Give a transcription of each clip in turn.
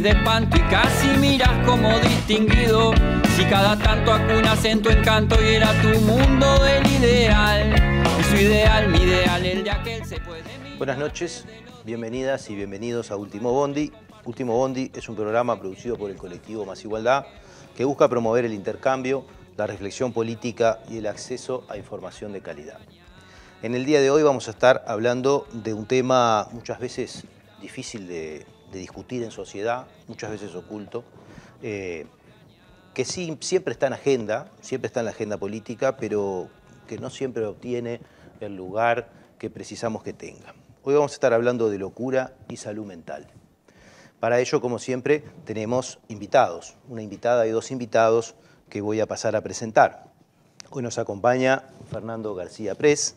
de espanto y casi miras como distinguido. Si cada tanto acunas en tu encanto y era tu mundo del ideal. Y su ideal, mi ideal, el de aquel se puede. Buenas noches, bienvenidas y bienvenidos a Último Bondi. Último Bondi es un programa producido por el colectivo Más Igualdad que busca promover el intercambio, la reflexión política y el acceso a información de calidad. En el día de hoy vamos a estar hablando de un tema muchas veces difícil de, discutir en sociedad, muchas veces oculto, eh, que sí, siempre está en agenda, siempre está en la agenda política, pero que no siempre obtiene el lugar que precisamos que tenga. Hoy vamos a estar hablando de locura y salud mental. Para ello, como siempre, tenemos invitados, una invitada y dos invitados que voy a pasar a presentar. Hoy nos acompaña Fernando García Pres.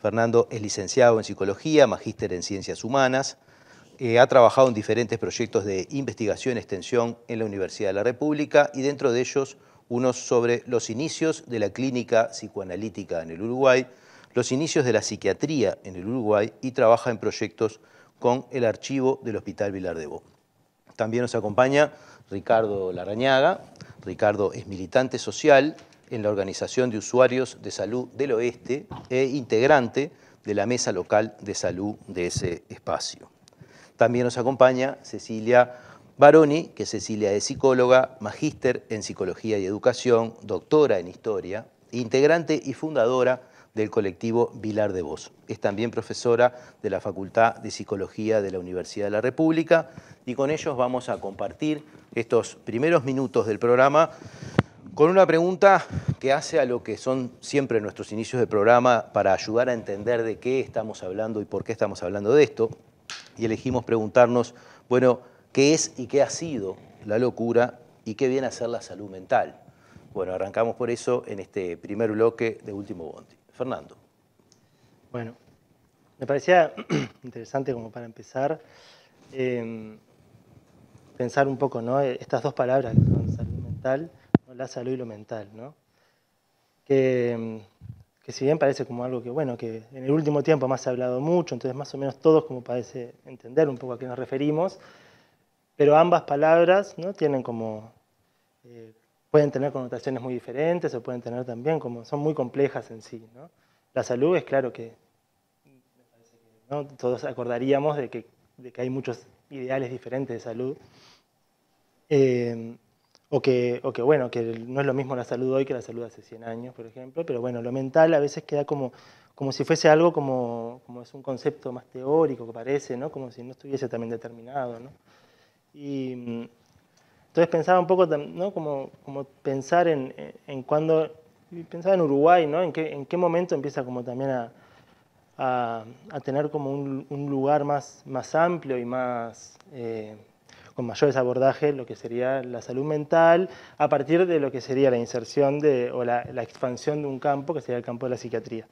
Fernando es licenciado en Psicología, magíster en Ciencias Humanas, eh, ha trabajado en diferentes proyectos de investigación y extensión en la Universidad de la República y dentro de ellos unos sobre los inicios de la clínica psicoanalítica en el Uruguay, los inicios de la psiquiatría en el Uruguay y trabaja en proyectos con el archivo del Hospital Vilar de Bo. También nos acompaña Ricardo Larañaga. Ricardo es militante social en la Organización de Usuarios de Salud del Oeste e integrante de la Mesa Local de Salud de ese espacio. También nos acompaña Cecilia Baroni, que Cecilia es psicóloga, magíster en Psicología y Educación, doctora en Historia, integrante y fundadora del colectivo Vilar de Voz. Es también profesora de la Facultad de Psicología de la Universidad de la República y con ellos vamos a compartir estos primeros minutos del programa con una pregunta que hace a lo que son siempre nuestros inicios de programa para ayudar a entender de qué estamos hablando y por qué estamos hablando de esto y elegimos preguntarnos, bueno, ¿qué es y qué ha sido la locura y qué viene a ser la salud mental? Bueno, arrancamos por eso en este primer bloque de Último Bondi. Fernando. Bueno, me parecía interesante como para empezar em, pensar un poco, ¿no? Estas dos palabras salud mental, la salud y lo mental, ¿no? Que em, que si bien parece como algo que, bueno, que en el último tiempo más se ha hablado mucho, entonces más o menos todos como parece entender un poco a qué nos referimos, pero ambas palabras ¿no? tienen como, eh, pueden tener connotaciones muy diferentes o pueden tener también como, son muy complejas en sí. ¿no? La salud es claro que, ¿no? todos acordaríamos de que, de que hay muchos ideales diferentes de salud. Eh, o que, o que, bueno, que no es lo mismo la salud hoy que la salud hace 100 años, por ejemplo, pero bueno, lo mental a veces queda como, como si fuese algo como, como es un concepto más teórico que parece, ¿no? como si no estuviese también determinado. ¿no? Y entonces pensaba un poco, ¿no? como, como pensar en, en cuando, pensaba en Uruguay, ¿no? en, qué, en qué momento empieza como también a, a, tener como un, un, lugar más, más amplio y más... Eh, con mayores abordajes lo que sería la salud mental, a partir de lo que sería la inserción de, o la, expansión de un campo, que sería el campo de la psiquiatría.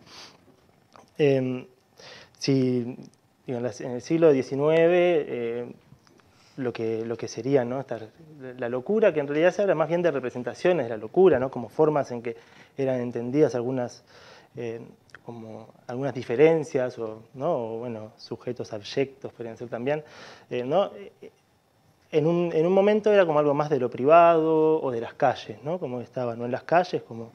Em, si, en el siglo XIX, eh, lo, que, lo que sería ¿no? la locura, que en realidad se habla más bien de representaciones de la locura, ¿no? como formas en que eran entendidas algunas, eh, como algunas diferencias o, ¿no? bueno, sujetos abyectos podrían ser también. Eh, ¿no? En un, en un, momento era como algo más de lo privado o de las calles, ¿no? Como estaba, ¿no? En las calles, como,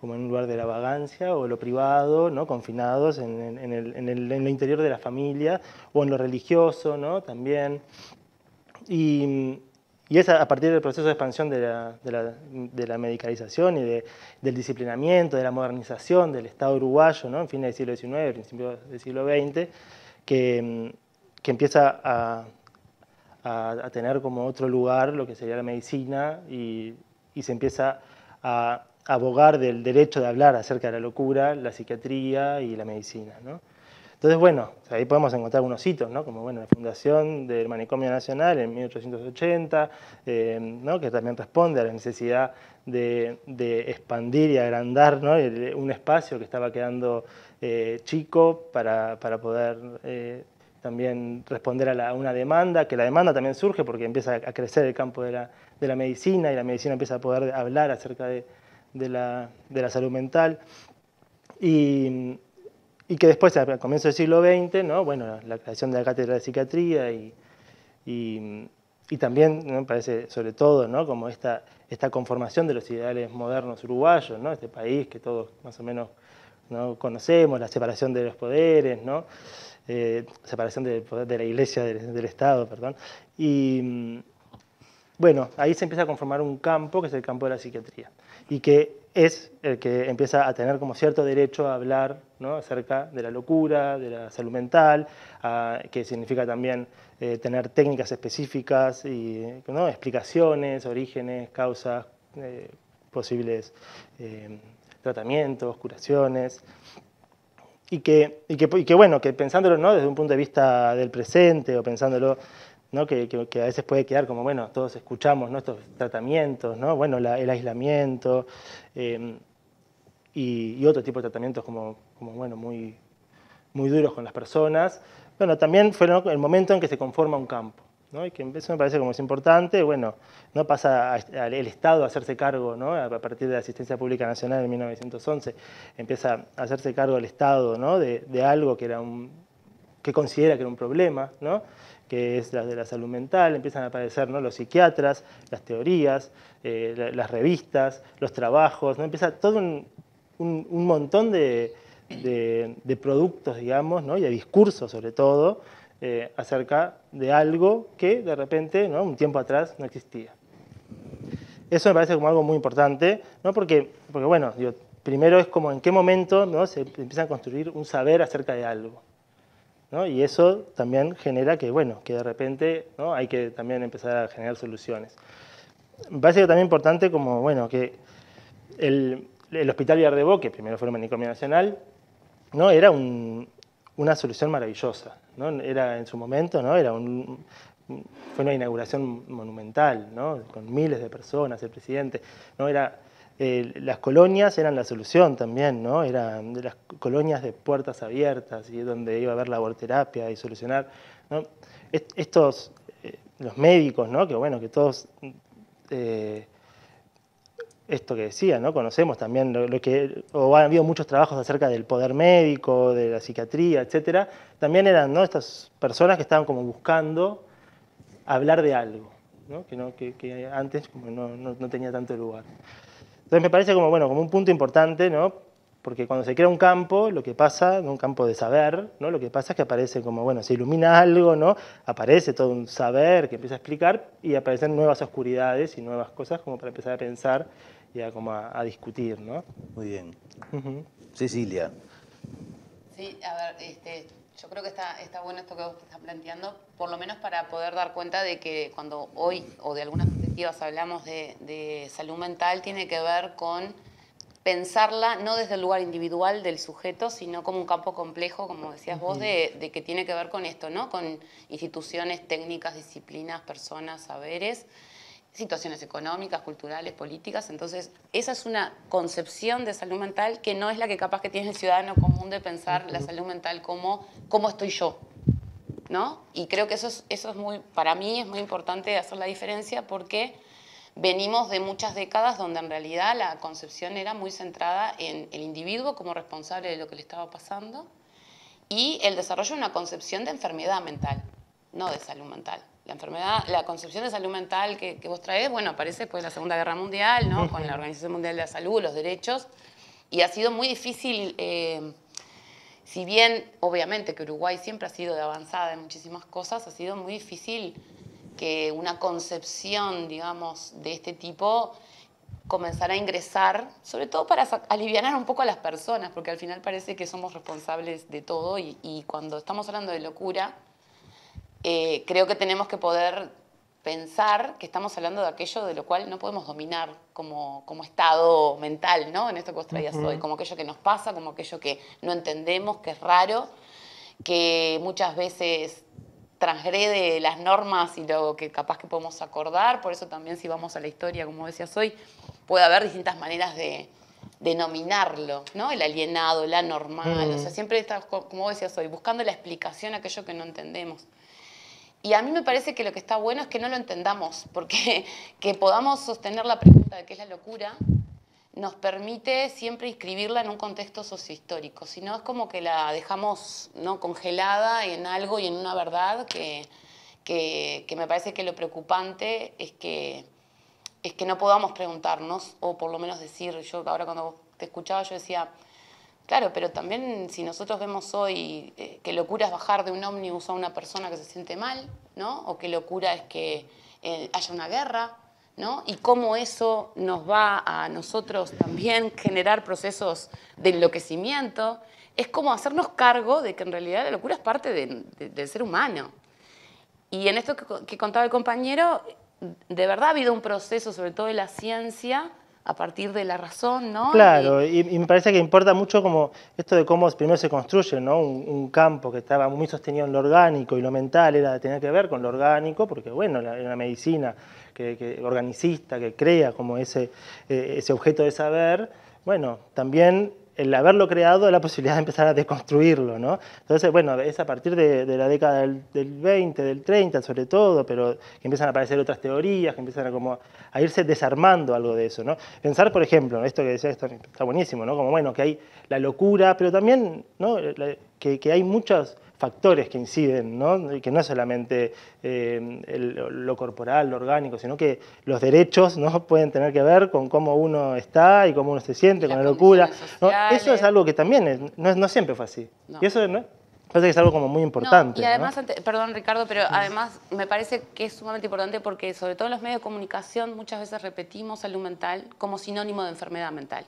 como en un lugar de la vagancia, o lo privado, ¿no? Confinados en, en, el, en, el, en lo interior de la familia, o en lo religioso, ¿no? También. Y, y es a partir del proceso de expansión de la, de la, de la medicalización y de, del disciplinamiento, de la modernización del Estado uruguayo, ¿no? en fines del siglo XIX, principios del siglo XX, que, que empieza a, a, tener como otro lugar lo que sería la medicina y, y se empieza a, abogar del derecho de hablar acerca de la locura, la psiquiatría y la medicina. ¿no? Entonces, bueno, ahí podemos encontrar unos hitos, ¿no? como bueno, la fundación del Manicomio Nacional en 1880, eh, ¿no? que también responde a la necesidad de, de expandir y agrandar ¿no? un espacio que estaba quedando eh, chico para, para poder eh, también responder a, una demanda, que la demanda también surge porque empieza a crecer el campo de la, de la medicina y la medicina empieza a poder hablar acerca de, de, la, de la, salud mental. Y, y, que después, al comienzo del siglo XX, ¿no? bueno, la, creación de la cátedra de psiquiatría y, y, también me parece, sobre todo, ¿no? como esta, esta conformación de los ideales modernos uruguayos, ¿no? este país que todos más o menos ¿no? conocemos, la separación de los poderes, ¿no? Eh, separación de la iglesia del, Estado, perdón. Y bueno, ahí se empieza a conformar un campo que es el campo de la psiquiatría y que es el que empieza a tener como cierto derecho a hablar ¿no? acerca de la locura, de la salud mental, que significa también eh, tener técnicas específicas y ¿no? explicaciones, orígenes, causas, eh, posibles tratamientos, curaciones, y que, y que, bueno, que pensándolo ¿no? desde un punto de vista del presente o pensándolo ¿no? que, a veces puede quedar como, bueno, todos escuchamos ¿no? estos tratamientos, ¿no? bueno, el aislamiento eh, y, y, otro tipo de tratamientos como, como bueno, muy, muy duros con las personas. Bueno, también fue el momento en que se conforma un campo. Y que eso me parece como es importante, bueno, no pasa el Estado a hacerse cargo, ¿no? a partir de la Asistencia Pública Nacional en 1911, empieza a hacerse cargo el Estado ¿no? de, algo que, era un, que considera que era un problema, ¿no? que es la de la salud mental, empiezan a aparecer ¿no? los psiquiatras, las teorías, eh, las revistas, los trabajos, ¿no? empieza todo un, un, montón de, de, de, productos, digamos, ¿no? y de discursos sobre todo, eh, acerca de algo que de repente, ¿no? un tiempo atrás, no existía. Eso me parece como algo muy importante, ¿no? porque, porque bueno, primero es como en qué momento ¿no? se empieza a construir un saber acerca de algo. ¿no? Y eso también genera que, bueno, que de repente ¿no? hay que también empezar a generar soluciones. Me parece que también importante como, bueno, que el, el Hospital Villar que primero fue un manicomio nacional, ¿no? era un, una solución maravillosa. ¿no? Era en su momento, ¿no? Era un, fue una inauguración monumental, ¿no? con miles de personas, el presidente. ¿no? Era, eh, las colonias eran la solución también, ¿no? eran de las colonias de puertas abiertas y donde iba a haber laborterapia y solucionar. ¿no? Estos, eh, los médicos, ¿no? que bueno, que todos eh, esto que decía, ¿no? Conocemos también lo, que, o han habido muchos trabajos acerca del poder médico, de la psiquiatría, etcétera. También eran, ¿no? Estas personas que estaban como buscando hablar de algo, ¿no? Que, no, que, antes como no, no, tenía tanto lugar. Entonces me parece como, bueno, como un punto importante, ¿no? Porque cuando se crea un campo, lo que pasa, un campo de saber, ¿no? Lo que pasa es que aparece como, bueno, se ilumina algo, ¿no? Aparece todo un saber que empieza a explicar y aparecen nuevas oscuridades y nuevas cosas como para empezar a pensar ya como a, discutir, ¿no? Muy bien. Cecilia. Sí, a ver, este, yo creo que está, está bueno esto que vos estás planteando, por lo menos para poder dar cuenta de que cuando hoy o de algunas perspectivas hablamos de, salud mental, tiene que ver con pensarla no desde el lugar individual del sujeto, sino como un campo complejo, como decías vos, de, de, que tiene que ver con esto, ¿no? Con instituciones, técnicas, disciplinas, personas, saberes, situaciones económicas, culturales, políticas. Entonces, esa es una concepción de salud mental que no es la que capaz que tiene el ciudadano común de pensar la salud mental como cómo estoy yo. ¿no? Y creo que eso es, eso es muy, para mí es muy importante hacer la diferencia porque venimos de muchas décadas donde en realidad la concepción era muy centrada en el individuo como responsable de lo que le estaba pasando y el desarrollo de una concepción de enfermedad mental, no de salud mental la enfermedad, la concepción de salud mental que, vos traes, bueno, aparece después de la Segunda Guerra Mundial, ¿no? Con la Organización Mundial de la Salud, los derechos, y ha sido muy difícil, eh, si bien obviamente que Uruguay siempre ha sido de avanzada en muchísimas cosas, ha sido muy difícil que una concepción, digamos, de este tipo comenzara a ingresar, sobre todo para aliviar un poco a las personas, porque al final parece que somos responsables de todo y, y cuando estamos hablando de locura, eh, creo que tenemos que poder pensar que estamos hablando de aquello de lo cual no podemos dominar como, estado mental, ¿no? En esto que vos traías hoy, como aquello que nos pasa, como aquello que no entendemos, que es raro, que muchas veces transgrede las normas y lo que capaz que podemos acordar, por eso también si vamos a la historia, como decías hoy, puede haber distintas maneras de denominarlo, ¿no? El alienado, la normal, o sea, siempre está, como decías hoy, buscando la explicación a aquello que no entendemos. Y a mí me parece que lo que está bueno es que no lo entendamos, porque que podamos sostener la pregunta de qué es la locura nos permite siempre inscribirla en un contexto sociohistórico, si no es como que la dejamos ¿no? congelada en algo y en una verdad que, que, me parece que lo preocupante es que, es que no podamos preguntarnos, o por lo menos decir, yo ahora cuando te escuchaba yo decía, claro, pero también si nosotros vemos hoy eh, que locura es bajar de un ómnibus a una persona que se siente mal, ¿no? O que locura es que eh, haya una guerra, ¿no? Y cómo eso nos va a nosotros también generar procesos de enloquecimiento. Es como hacernos cargo de que en realidad la locura es parte del ser humano. Y en esto que, contaba el compañero, de verdad ha habido un proceso, sobre todo de la ciencia, a partir de la razón, ¿no? Claro, y, me parece que importa mucho como esto de cómo primero se construye, ¿no? Un, campo que estaba muy sostenido en lo orgánico y lo mental era tenía que ver con lo orgánico, porque bueno, la, la medicina que, organicista, que crea como ese, eh, ese objeto de saber, bueno, también el haberlo creado la posibilidad de empezar a deconstruirlo, ¿no? Entonces, bueno, es a partir de, la década del, 20, del 30 sobre todo, pero que empiezan a aparecer otras teorías, que empiezan a, como, a irse desarmando algo de eso, ¿no? Pensar, por ejemplo, esto que decía, está, está buenísimo, ¿no? Como, bueno, que hay la locura, pero también, ¿no? que, hay muchos factores que inciden, ¿no? que no es solamente eh, lo corporal, lo orgánico, sino que los derechos ¿no? pueden tener que ver con cómo uno está y cómo uno se siente, con la locura. Eso es algo que también no, no, siempre fue así. Y eso ¿no? parece que es algo como muy importante. y además, perdón Ricardo, pero además me parece que es sumamente importante porque sobre todo en los medios de comunicación muchas veces repetimos salud mental como sinónimo de enfermedad mental.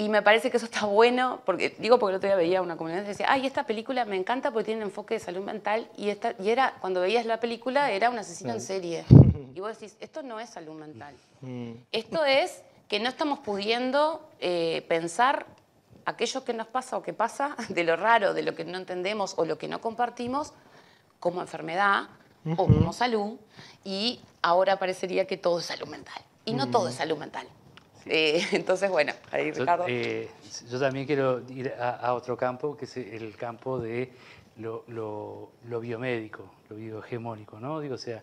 Y me parece que eso está bueno, porque digo porque el otro día veía una comunidad y decía, ay, esta película me encanta porque tiene un enfoque de salud mental, y, esta, y era, cuando veías la película, era un asesino en serie. Y vos decís, esto no es salud mental. Mm. Esto es que no estamos pudiendo eh, pensar aquello que nos pasa o que pasa, de lo raro, de lo que no entendemos o lo que no compartimos, como enfermedad o como salud, y ahora parecería que todo es salud mental. Y no todo es salud mental. Eh, entonces, bueno, ahí Ricardo. Eh, yo, también quiero ir a, otro campo, que es el campo de lo, biomédico, lo biohegemónico, ¿no? Digo, o sea,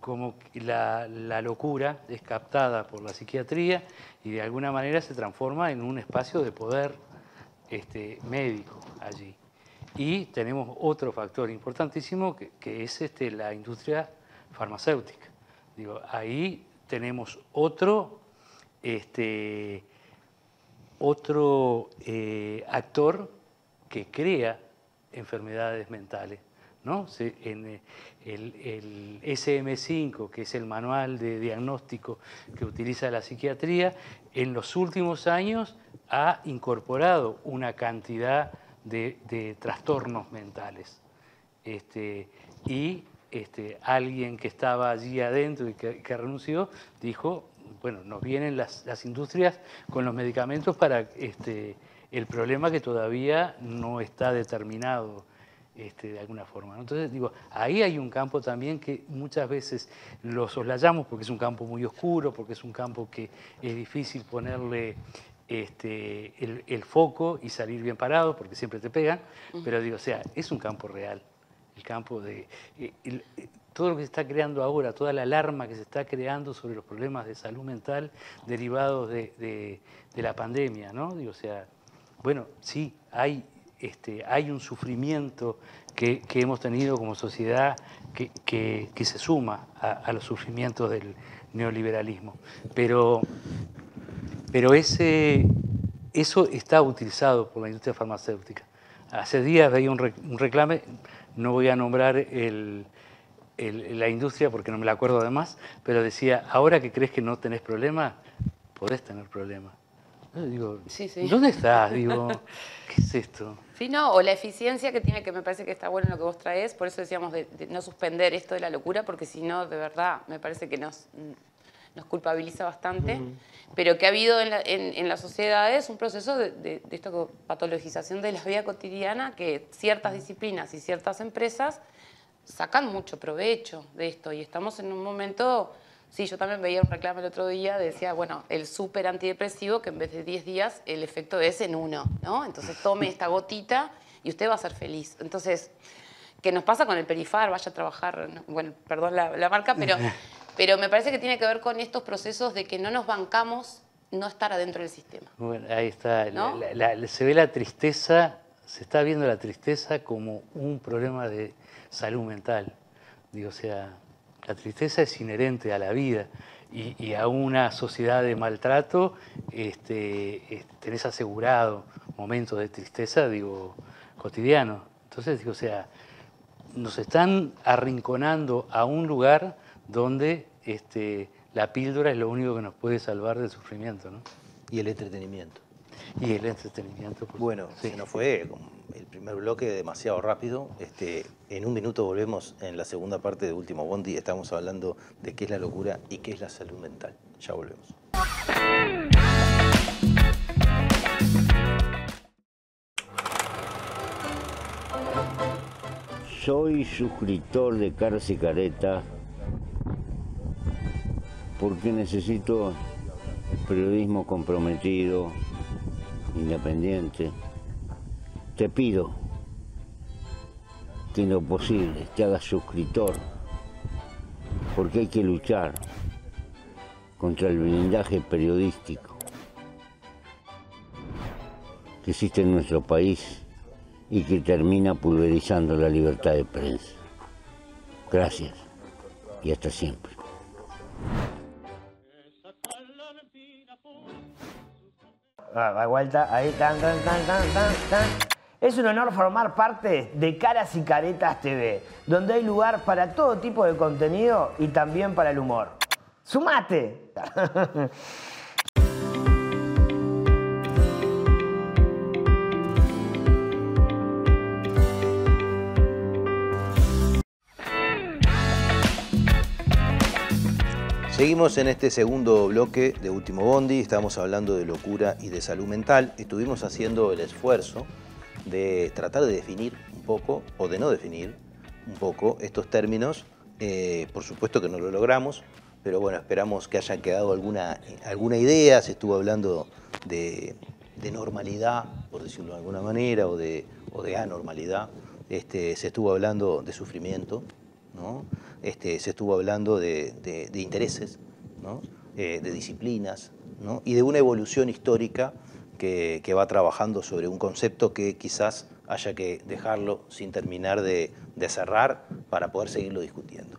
como la, locura es captada por la psiquiatría y de alguna manera se transforma en un espacio de poder este, médico allí. Y tenemos otro factor importantísimo que, que es este, la industria farmacéutica. Digo, ahí tenemos otro este, otro eh, actor que crea enfermedades mentales. ¿no? Eh, el, SM5, que es el manual de diagnóstico que utiliza la psiquiatría, en los últimos años ha incorporado una cantidad de, trastornos mentales. Este, y este, alguien que estaba allí adentro y que renunció dijo, bueno, nos vienen las, industrias con los medicamentos para este, el problema que todavía no está determinado este, de alguna forma. Entonces, digo, ahí hay un campo también que muchas veces lo soslayamos porque es un campo muy oscuro, porque es un campo que es difícil ponerle este, el, foco y salir bien parado, porque siempre te pegan, pero digo, o sea, es un campo real, el campo de... Eh, todo lo que se está creando ahora, toda la alarma que se está creando sobre los problemas de salud mental derivados de, la pandemia, ¿no? O sea, bueno, sí, hay, este, un sufrimiento que, hemos tenido como sociedad que, se suma a, los sufrimientos del neoliberalismo, pero, eso está utilizado por la industria farmacéutica. Hace días veía un reclame, no voy a nombrar el, la industria, porque no me la acuerdo además, pero decía, ahora que crees que no tenés problema, podés tener problema. Digo, ¿dónde estás? Digo, ¿qué es esto? Sí, no, o la eficiencia que tiene, que me parece que está bueno lo que vos traes, por eso decíamos de, no suspender esto de la locura, porque si no, de verdad, me parece que nos, nos culpabiliza bastante, pero que ha habido en, la, en, las sociedades un proceso de, de, de esto, patologización de la vida cotidiana, que ciertas disciplinas y ciertas empresas sacan mucho provecho de esto y estamos en un momento, sí, yo también veía un reclamo el otro día, decía, bueno, el súper antidepresivo que en vez de 10 días el efecto es en uno, ¿no? Entonces tome esta gotita y usted va a ser feliz. Entonces, ¿qué nos pasa con el perifar? Vaya a trabajar, bueno, perdón la, marca, pero, pero me parece que tiene que ver con estos procesos de que no nos bancamos no estar adentro del sistema. Bueno, ahí está, se ve la tristeza, se está viendo la tristeza como un problema de salud mental. Digo, o sea, la tristeza es inherente a la vida y, a una sociedad de maltrato este, tenés asegurado momentos de tristeza, digo, cotidianos. Entonces, digo, o sea, nos están arrinconando a un lugar donde este, la píldora es lo único que nos puede salvar del sufrimiento. ¿no? Y el entretenimiento. Y el entretenimiento. bueno, se nos fue el primer bloque demasiado rápido. Este, en un minuto volvemos en la segunda parte de Último Bondi. Estamos hablando de qué es la locura y qué es la salud mental. Ya volvemos. Soy suscriptor de Caras y Careta porque necesito periodismo comprometido, independiente. Te pido que en lo posible te hagas suscriptor, porque hay que luchar contra el blindaje periodístico que existe en nuestro país y que termina pulverizando la libertad de prensa. Gracias y hasta siempre. Vuelta, ahí, tan, tan, tan, tan, tan, Es un honor formar parte de Caras y Caretas TV, donde hay lugar para todo tipo de contenido y también para el humor. ¡Sumate! Seguimos en este segundo bloque de Último Bondi, estamos hablando de locura y de salud mental. Estuvimos haciendo el esfuerzo de tratar de definir un poco, o de no definir un poco, estos términos. Eh, por supuesto que no lo logramos, pero bueno, esperamos que hayan quedado alguna, alguna idea. Se estuvo hablando de, normalidad, por decirlo de alguna manera, o de, anormalidad. Este, se estuvo hablando de sufrimiento, ¿no? Este, se estuvo hablando de, intereses, eh, de disciplinas y de una evolución histórica que, va trabajando sobre un concepto que quizás haya que dejarlo sin terminar de, cerrar para poder seguirlo discutiendo.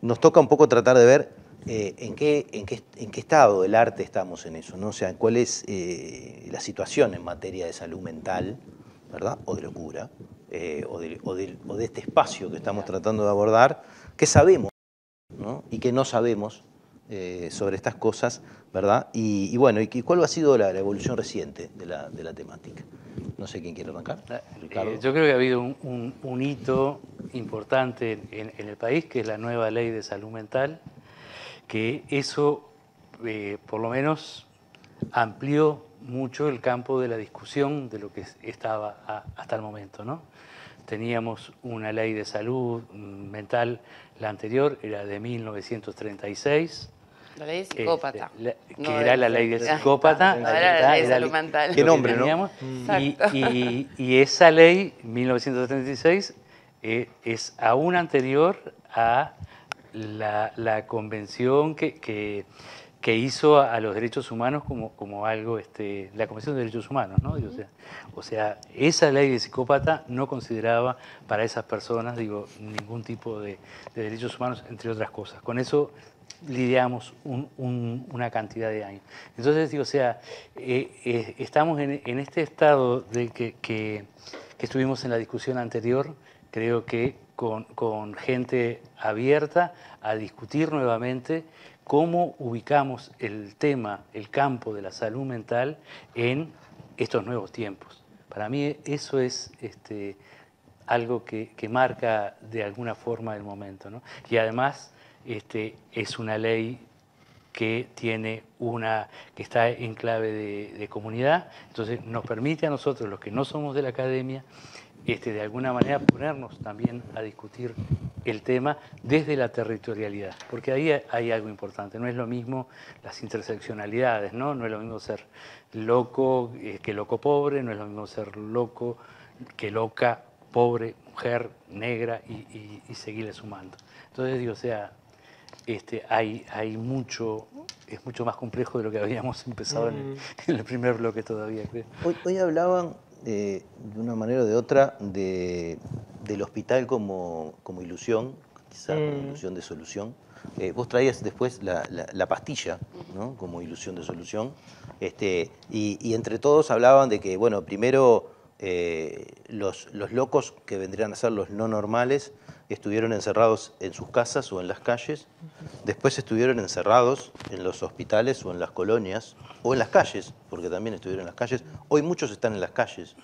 Nos toca un poco tratar de ver eh, en, qué, en, qué, en, qué, estado del arte estamos en eso, ¿no? o sea, cuál es eh, la situación en materia de salud mental, ¿verdad? O de locura, o, de, o, de, este espacio que estamos tratando de abordar, qué sabemos y qué no sabemos eh, sobre estas cosas, ¿verdad? Y, bueno, ¿y cuál ha sido la, evolución reciente de la, temática? No sé quién quiere arrancar. Eh, yo creo que ha habido un, hito importante en, el país, que es la nueva ley de salud mental, que eso, eh, por lo menos, amplió mucho el campo de la discusión de lo que estaba hasta el momento, ¿no? Teníamos una ley de salud mental, la anterior era de 1936. La ley de este, psicópata. que era la ley de psicópata. era la ley de salud mental. Qué nombre, ¿no? Y, y, esa ley, 1936, eh, es aún anterior a la, la convención que, que que hizo a, los derechos humanos como, como algo, este, la Convención de Derechos Humanos, ¿no? o, sea, esa ley de psicópata no consideraba para esas personas, digo, ningún tipo de, derechos humanos, entre otras cosas. Con eso lidiamos una cantidad de años. Entonces, digo, o sea, eh, eh, estamos en, este estado de que, que, estuvimos en la discusión anterior, creo que con, con gente abierta a discutir nuevamente cómo ubicamos el tema, el campo de la salud mental en estos nuevos tiempos. Para mí eso es este, algo que, marca de alguna forma el momento. Y además este, es una ley que tiene una, que está en clave de, de, comunidad, entonces nos permite a nosotros, los que no somos de la academia, este, de alguna manera ponernos también a discutir el tema desde la territorialidad, porque ahí hay algo importante, no es lo mismo las interseccionalidades, ¿no? No es lo mismo ser loco eh, que loco pobre, no es lo mismo ser loco que loca, pobre, mujer, negra y, seguirle sumando. Entonces, digo, o sea, este, hay, hay mucho, es mucho más complejo de lo que habíamos empezado en, el, primer bloque todavía, creo. Hoy, hoy hablaban de una manera o de otra, del hospital como, ilusión, quizá como Mm. ilusión de solución. Eh, vos traías después la, la- la pastilla, ¿no? Como ilusión de solución. Este, y, y entre todos hablaban de que, bueno, primero eh, los, los locos que vendrían a ser los no normales estuvieron encerrados en sus casas o en las calles, después estuvieron encerrados en los hospitales o en las colonias o en las calles, porque también estuvieron en las calles. Hoy muchos están en las calles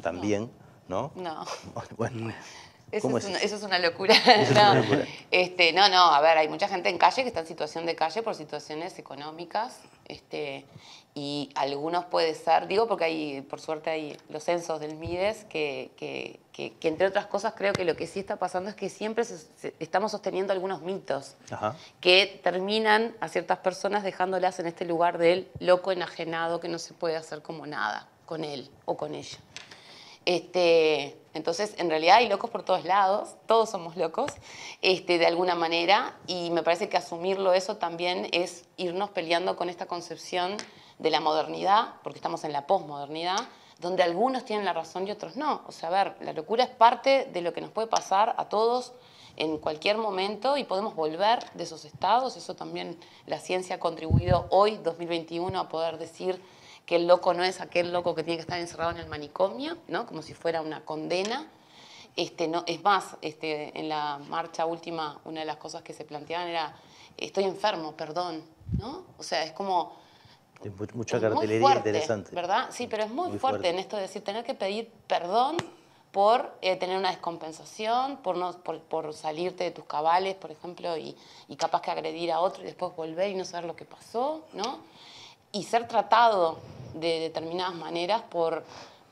también, ¿no? No. Bueno, Eso ¿Cómo es, es una, eso? eso es una locura. no. una locura. Este, no, no, a ver, hay mucha gente en calle que está en situación de calle por situaciones económicas. Este, y algunos puede ser, digo porque hay, por suerte hay los censos del MIDES, que, que- que- que entre otras cosas creo que lo que sí está pasando es que siempre se- se- estamos sosteniendo algunos mitos Ajá. que terminan a ciertas personas dejándolas en este lugar del loco enajenado que no se puede hacer como nada con él o con ella. Este, entonces, en realidad hay locos por todos lados, todos somos locos, este, de alguna manera, y me parece que asumirlo eso también es irnos peleando con esta concepción de la modernidad, porque estamos en la posmodernidad, donde algunos tienen la razón y otros no. O sea, a ver, la locura es parte de lo que nos puede pasar a todos en cualquier momento y podemos volver de esos estados. Eso también la ciencia ha contribuido hoy, 2021, a poder decir que el loco no es aquel loco que tiene que estar encerrado en el manicomio, ¿no? como si fuera una condena. Este, no, es más, este, en la marcha última, una de las cosas que se planteaban era, estoy enfermo, perdón. ¿no? O sea, es como... Mucha es muy cartelería fuerte, interesante. ¿Verdad? Sí, pero es muy, Muy fuerte, fuerte. en esto de decir, tener que pedir perdón por eh, tener una descompensación, por, no, por, por salirte de tus cabales, por ejemplo, y, y capaz que agredir a otro y después volver y no saber lo que pasó, ¿no? Y ser tratado de determinadas maneras por,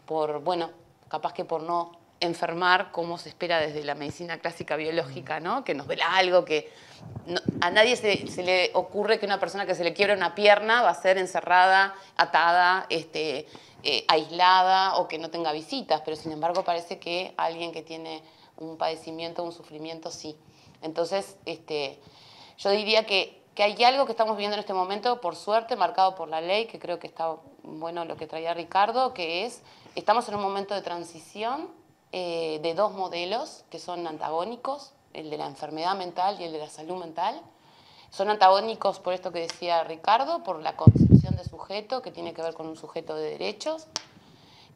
por bueno, capaz que por no enfermar como se espera desde la medicina clásica biológica, ¿no? Que nos vela algo que a nadie se, se le ocurre que una persona que se le quiebra una pierna va a ser encerrada, atada, este, eh, aislada o que no tenga visitas, pero sin embargo parece que alguien que tiene un padecimiento, un sufrimiento, sí. Entonces, este, yo diría que, que hay algo que estamos viviendo en este momento, por suerte, marcado por la ley, que creo que está bueno lo que traía Ricardo, que es, estamos en un momento de transición eh, de dos modelos que son antagónicos, el de la enfermedad mental y el de la salud mental. Son antagónicos por esto que decía Ricardo, por la concepción de sujeto, que tiene que ver con un sujeto de derechos.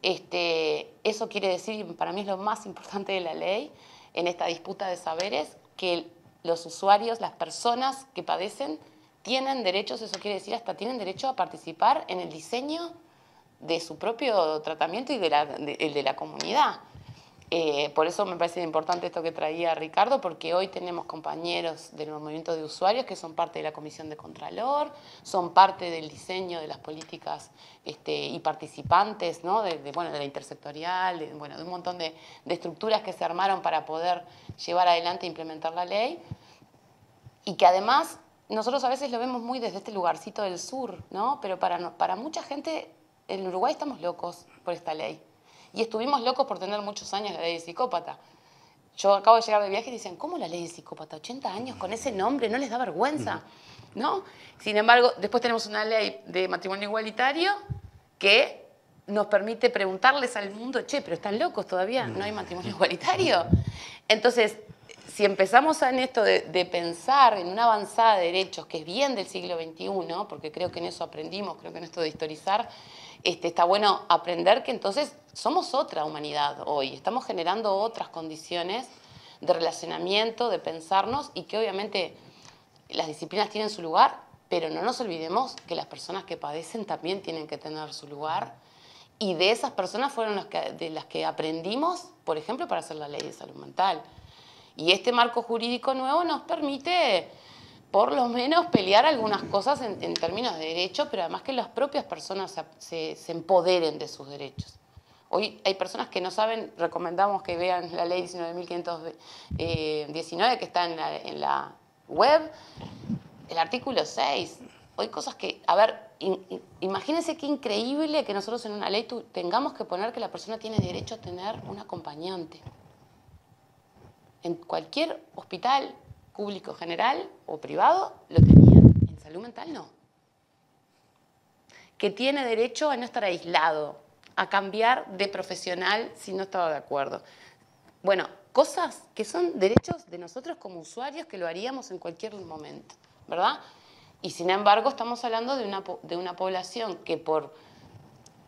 Este, eso quiere decir, para mí es lo más importante de la ley, en esta disputa de saberes, que los usuarios, las personas que padecen, tienen derechos, eso quiere decir hasta tienen derecho a participar en el diseño de su propio tratamiento y de la, de- el de la comunidad. Eh, por eso me parece importante esto que traía Ricardo, porque hoy tenemos compañeros del movimiento de usuarios que son parte de la Comisión de Contralor, son parte del diseño de las políticas este, y participantes ¿no? de, bueno, de la intersectorial, de, un montón de, estructuras que se armaron para poder llevar adelante e implementar la ley y que además nosotros a veces lo vemos muy desde este lugarcito del sur, ¿no? Pero para mucha gente en Uruguay estamos locos por esta ley. Y estuvimos locos por tener muchos años la ley de psicópata. Yo acabo de llegar de viaje y dicen, ¿cómo la ley de psicópata? 80 años con ese nombre, ¿no les da vergüenza? ¿No? Sin embargo, después tenemos una ley de matrimonio igualitario que nos permite preguntarles al mundo, che, pero están locos todavía, no hay matrimonio igualitario. Entonces, si empezamos en esto de, de pensar en una avanzada de derechos que es bien del siglo XXI, porque creo que en eso aprendimos, creo que en esto de historizar, este, está bueno aprender que entonces somos otra humanidad hoy, estamos generando otras condiciones de relacionamiento, de pensarnos y que obviamente las disciplinas tienen su lugar, pero no nos olvidemos que las personas que padecen también tienen que tener su lugar y de esas personas fueron las que, de las que aprendimos, por ejemplo, para hacer la ley de salud mental. Y este marco jurídico nuevo nos permite, por lo menos, pelear algunas cosas en, términos de derechos, pero además que las propias personas se, empoderen de sus derechos. Hoy hay personas que no saben, recomendamos que vean la ley 19.519 que está en la, en la web, el artículo 6. Hoy cosas que, a ver, imagínense qué increíble que nosotros en una ley tengamos que poner que la persona tiene derecho a tener un acompañante en cualquier hospital público general o privado lo tenían. En salud mental no. Que tiene derecho a no estar aislado, a cambiar de profesional si no estaba de acuerdo. Bueno, cosas que son derechos de nosotros como usuarios que lo haríamos en cualquier momento, ¿verdad? Y sin embargo estamos hablando de una, de una población que por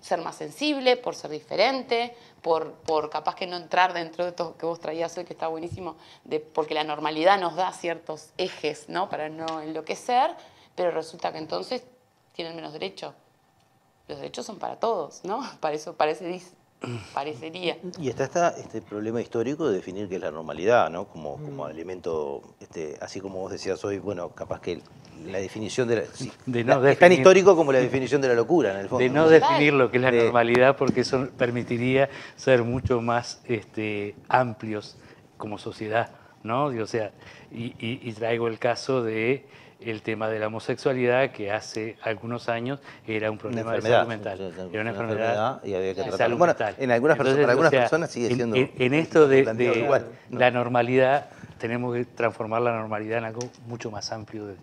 ser más sensible, por ser diferente, por, por capaz que no entrar dentro de esto que vos traías hoy, que está buenísimo, de, porque la normalidad nos da ciertos ejes ¿no? para no enloquecer, pero resulta que entonces tienen menos derechos. Los derechos son para todos, ¿no? Para eso parece, parecería. Y está, está este problema histórico de definir qué es la normalidad, ¿no? Como, como Mm. elemento, este, así como vos decías hoy, bueno, capaz que la definición de la... sí, De no la- es tan histórico como la definición de la locura, en el fondo. de no ¿no? definir lo que es la De- normalidad, porque eso permitiría ser mucho más este, amplios como sociedad, ¿no? Y, o sea, y, y- y traigo el caso de el tema de la homosexualidad, que hace algunos años era un problema de enfermedad, salud mental. Era una una enfermedad, enfermedad y había que tratarla. salud Bueno, mental. en algunas personas- para algunas personas sigue en- siendo En, en esto de, de igual, ¿no? la normalidad, tenemos que transformar la normalidad en algo mucho más amplio de,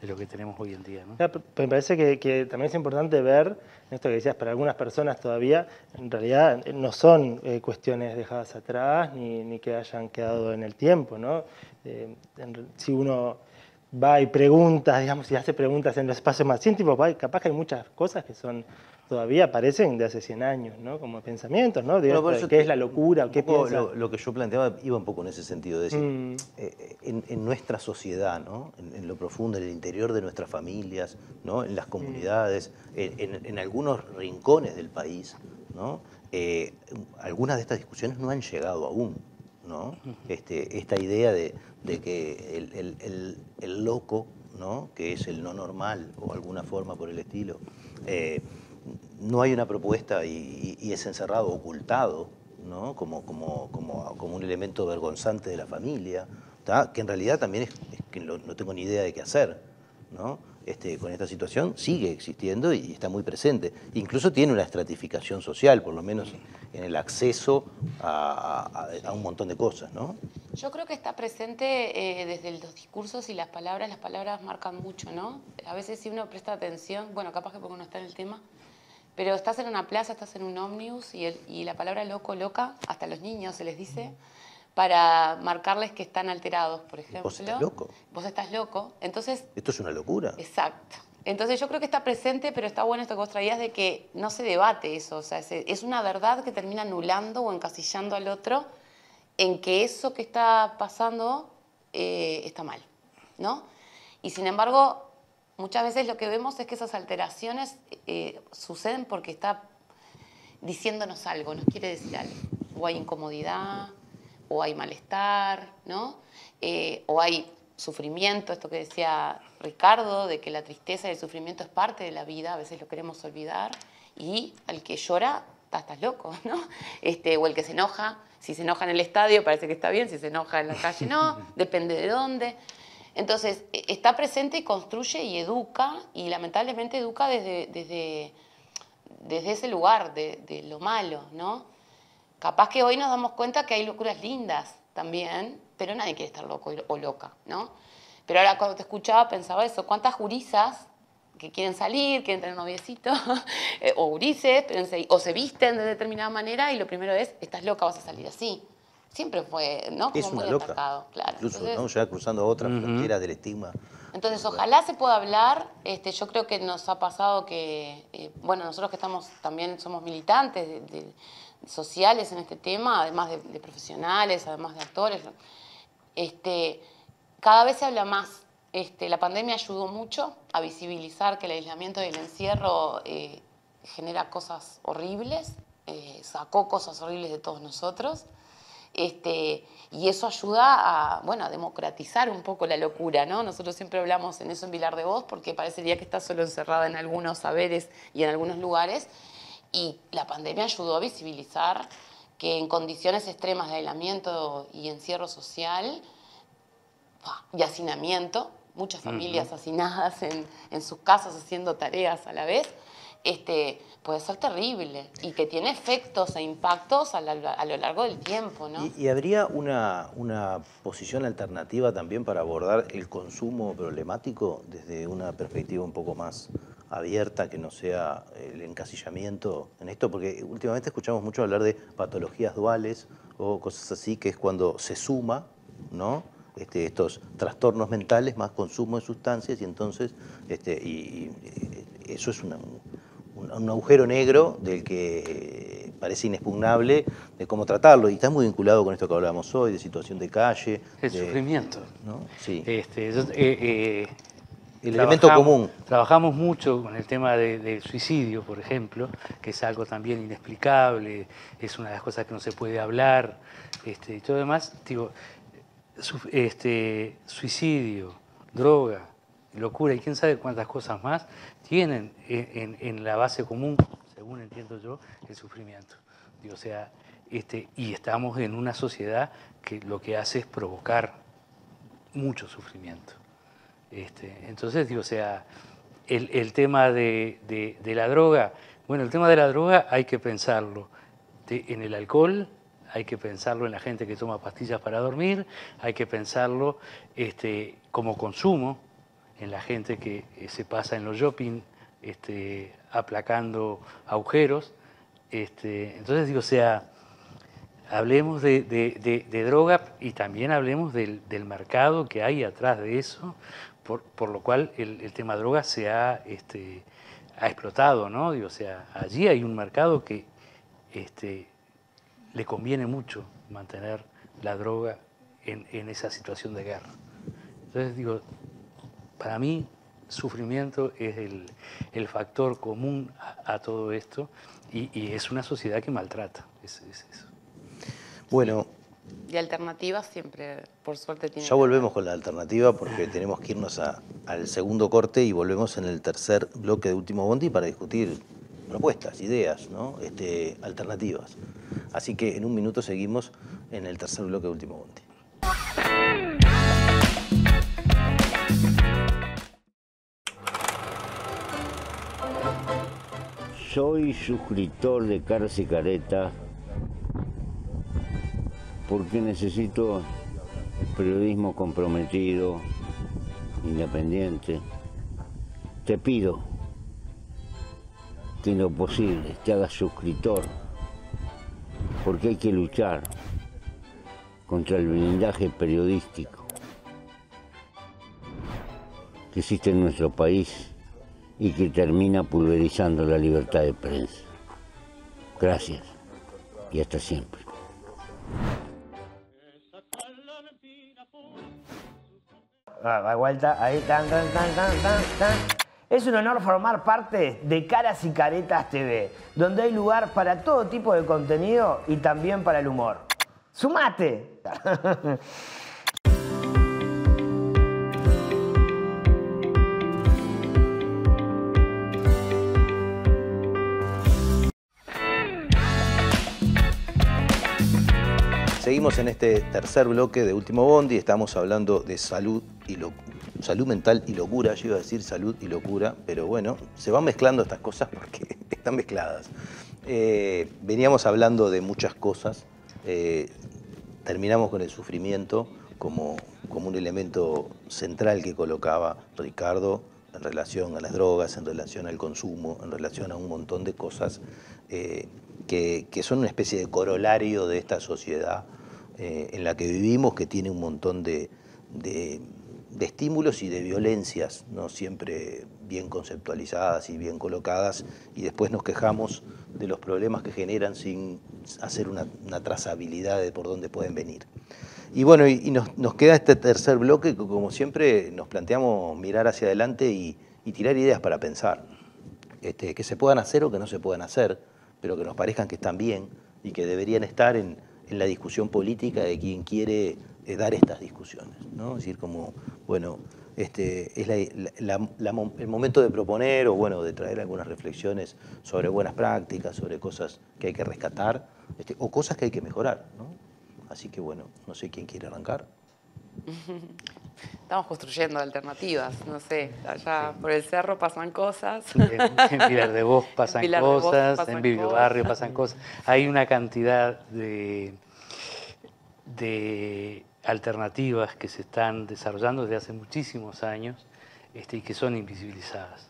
de lo que tenemos hoy en día, ¿no? Me parece que, que también es importante ver, esto que decías, para algunas personas todavía, en realidad eh, no son eh, cuestiones dejadas atrás ni, ni que hayan quedado en el tiempo, ¿no? Eh, en si uno va y pregunta, digamos, y hace preguntas en los espacios más íntimos, va y capaz que hay muchas cosas que son todavía aparecen de hace 100 años, ¿no? Como pensamientos, ¿no? De Bueno, qué te- es la locura, qué lo, lo que yo planteaba iba un poco en ese sentido, es decir, Mm. eh, en, en nuestra sociedad, ¿no? en, en lo profundo, en el interior de nuestras familias, ¿no? en las comunidades, en, en- en algunos rincones del país, ¿no? Eh, algunas de estas discusiones no han llegado aún. ¿No? Este, esta idea de, de que el, el- el- el loco, ¿no? que es el no normal o alguna forma por el estilo, eh, no hay una propuesta y, y- y es encerrado, ocultado, ¿no? como, como, como, como un elemento vergonzante de la familia, ¿tá? que en realidad también es, es que lo- no tengo ni idea de qué hacer. ¿no? Este, con esta situación sigue existiendo y está muy presente. Incluso tiene una estratificación social, por lo menos en el acceso a, un montón de cosas. ¿no? Yo creo que está presente eh, desde los discursos y las palabras, las palabras marcan mucho, ¿no? A veces si uno presta atención, bueno, capaz que porque uno está en el tema, pero estás en una plaza, estás en un ómnibus y, el- y la palabra loco, loca, hasta a los niños se les dice, para marcarles que están alterados, por ejemplo. Vos estás loco. Vos estás loco. Entonces, Esto es una locura. Exacto. Entonces yo creo que está presente, pero está bueno esto que vos traías de que no se debate eso. O sea, es, una verdad que termina anulando o encasillando al otro en que eso que está pasando eh, está mal, ¿no? Y sin embargo, muchas veces lo que vemos es que esas alteraciones eh, suceden porque está diciéndonos algo, nos quiere decir algo. O hay incomodidad, o hay malestar, ¿no? Eh, o hay sufrimiento, esto que decía Ricardo, de que la tristeza y el sufrimiento es parte de la vida, a veces lo queremos olvidar, y al que llora, "Ta, estás loco, ¿no? Este, o el que se enoja, si se enoja en el estadio parece que está bien, si se enoja en la calle no, depende de dónde. Entonces, e- está presente y construye y educa, y lamentablemente educa desde, desde, desde ese lugar, de, de lo malo, ¿no? Capaz que hoy nos damos cuenta que hay locuras lindas también, pero nadie quiere estar loco o loca, ¿no? Pero ahora cuando te escuchaba pensaba eso, ¿cuántas gurisas que quieren salir, quieren tener noviecito, eh, o gurises, pero se- o se visten de determinada manera y lo primero es, estás loca, vas a salir así. Siempre fue, ¿no? Como Es una muy loca. atacado, claro. Incluso Entonces- ¿no? ya cruzando otras fronteras del estigma. entonces, ojalá se pueda hablar. Este, yo creo que nos ha pasado que, eh, bueno, nosotros que estamos también somos militantes de- de- sociales en este tema, además de, profesionales, además de actores, este, cada vez se habla más. Este, la pandemia ayudó mucho a visibilizar que el aislamiento y el encierro eh, genera cosas horribles, eh, sacó cosas horribles de todos nosotros. Este, y eso ayuda a, bueno, democratizar un poco la locura, ¿no? Nosotros siempre hablamos en eso en Vilar de Voz porque parecería que está solo encerrada en algunos saberes y en algunos lugares. Y la pandemia ayudó a visibilizar que en condiciones extremas de aislamiento y encierro social y hacinamiento, muchas familias hacinadas en, en sus casas haciendo tareas a la vez, este, puede ser terrible y que tiene efectos e impactos a, la- a lo largo del tiempo, ¿no? ¿Y, y habría una, una posición alternativa también para abordar el consumo problemático desde una perspectiva un poco más abierta, que no sea el encasillamiento en esto? Porque últimamente escuchamos mucho hablar de patologías duales o cosas así, que es cuando se suma, ¿no? Este, estos trastornos mentales más consumo de sustancias y entonces este, y, eso es un, agujero negro del que parece inexpugnable de cómo tratarlo y está muy vinculado con esto que hablábamos hoy de situación de calle. El sufrimiento. ¿no? Sí. Este, eh, eh, el elemento común. Trabajamos mucho con el tema del suicidio, por ejemplo, que es algo también inexplicable, es una de las cosas que no se puede hablar este, y todo demás. Digo, este, suicidio, droga, locura y quién sabe cuántas cosas más tienen en, la base común, según entiendo yo, el sufrimiento. o sea, este, y estamos en una sociedad que lo que hace es provocar mucho sufrimiento. Este, entonces, digo, o sea, el, tema de, la droga, bueno, el tema de la droga hay que pensarlo en el alcohol, hay que pensarlo en la gente que toma pastillas para dormir, hay que pensarlo este, como consumo en la gente que eh, se pasa en los shopping este, aplacando agujeros. Este, entonces digo, o sea, hablemos de, droga y también hablemos del, mercado que hay atrás de eso, por, lo cual el, tema droga se ha, este, explotado, ¿no? O sea, allí hay un mercado que este, le conviene mucho mantener la droga en, esa situación de guerra. Entonces digo, para mí sufrimiento es el, factor común a, todo esto y, es una sociedad que maltrata. Bueno. Y alternativas siempre, por suerte, tiene. Ya volvemos con la alternativa porque tenemos que irnos al segundo corte y volvemos en el tercer bloque de Último Bondi para discutir propuestas, ideas, ¿no? este, alternativas. Así que en un minuto seguimos en el tercer bloque de Último Bondi. Soy suscriptor de Caras y Careta porque necesito periodismo comprometido, independiente. Te pido que en lo posible te hagas suscriptor, porque hay que luchar contra el blindaje periodístico que existe en nuestro país y que termina pulverizando la libertad de prensa. Gracias y hasta siempre. Ah, vuelta, ahí, tan, tan, tan, tan, tan. Es un honor formar parte de Caras y Caretas TV, donde hay lugar para todo tipo de contenido y también para el humor. ¡Sumate! Seguimos en este tercer bloque de Último Bondi, estamos hablando de salud y salud mental y locura, yo iba a decir salud y locura, pero bueno, se van mezclando estas cosas porque están mezcladas. Eh, veníamos hablando de muchas cosas, eh, terminamos con el sufrimiento como, como un elemento central que colocaba Ricardo en relación a las drogas, en relación al consumo, en relación a un montón de cosas eh, que, son una especie de corolario de esta sociedad en la que vivimos, que tiene un montón de de estímulos y de violencias, no siempre bien conceptualizadas y bien colocadas, y después nos quejamos de los problemas que generan sin hacer una, trazabilidad de por dónde pueden venir. Y bueno, y, nos, queda este tercer bloque que como siempre nos planteamos mirar hacia adelante y, tirar ideas para pensar, este, que se puedan hacer o que no se puedan hacer, pero que nos parezcan que están bien y que deberían estar en, en la discusión política de quien quiere eh, dar estas discusiones. ¿no? Es decir, como, bueno, este, es el momento de proponer o bueno, de traer algunas reflexiones sobre buenas prácticas, sobre cosas que hay que rescatar este, o cosas que hay que mejorar. ¿no? Así que bueno, no sé quién quiere arrancar. Estamos construyendo alternativas, no sé, allá por el cerro pasan cosas. En, Pilar de Voz pasan cosas, en Biblio Barrio pasan cosas. Hay una cantidad de, de alternativas que se están desarrollando desde hace muchísimos años este, y que son invisibilizadas.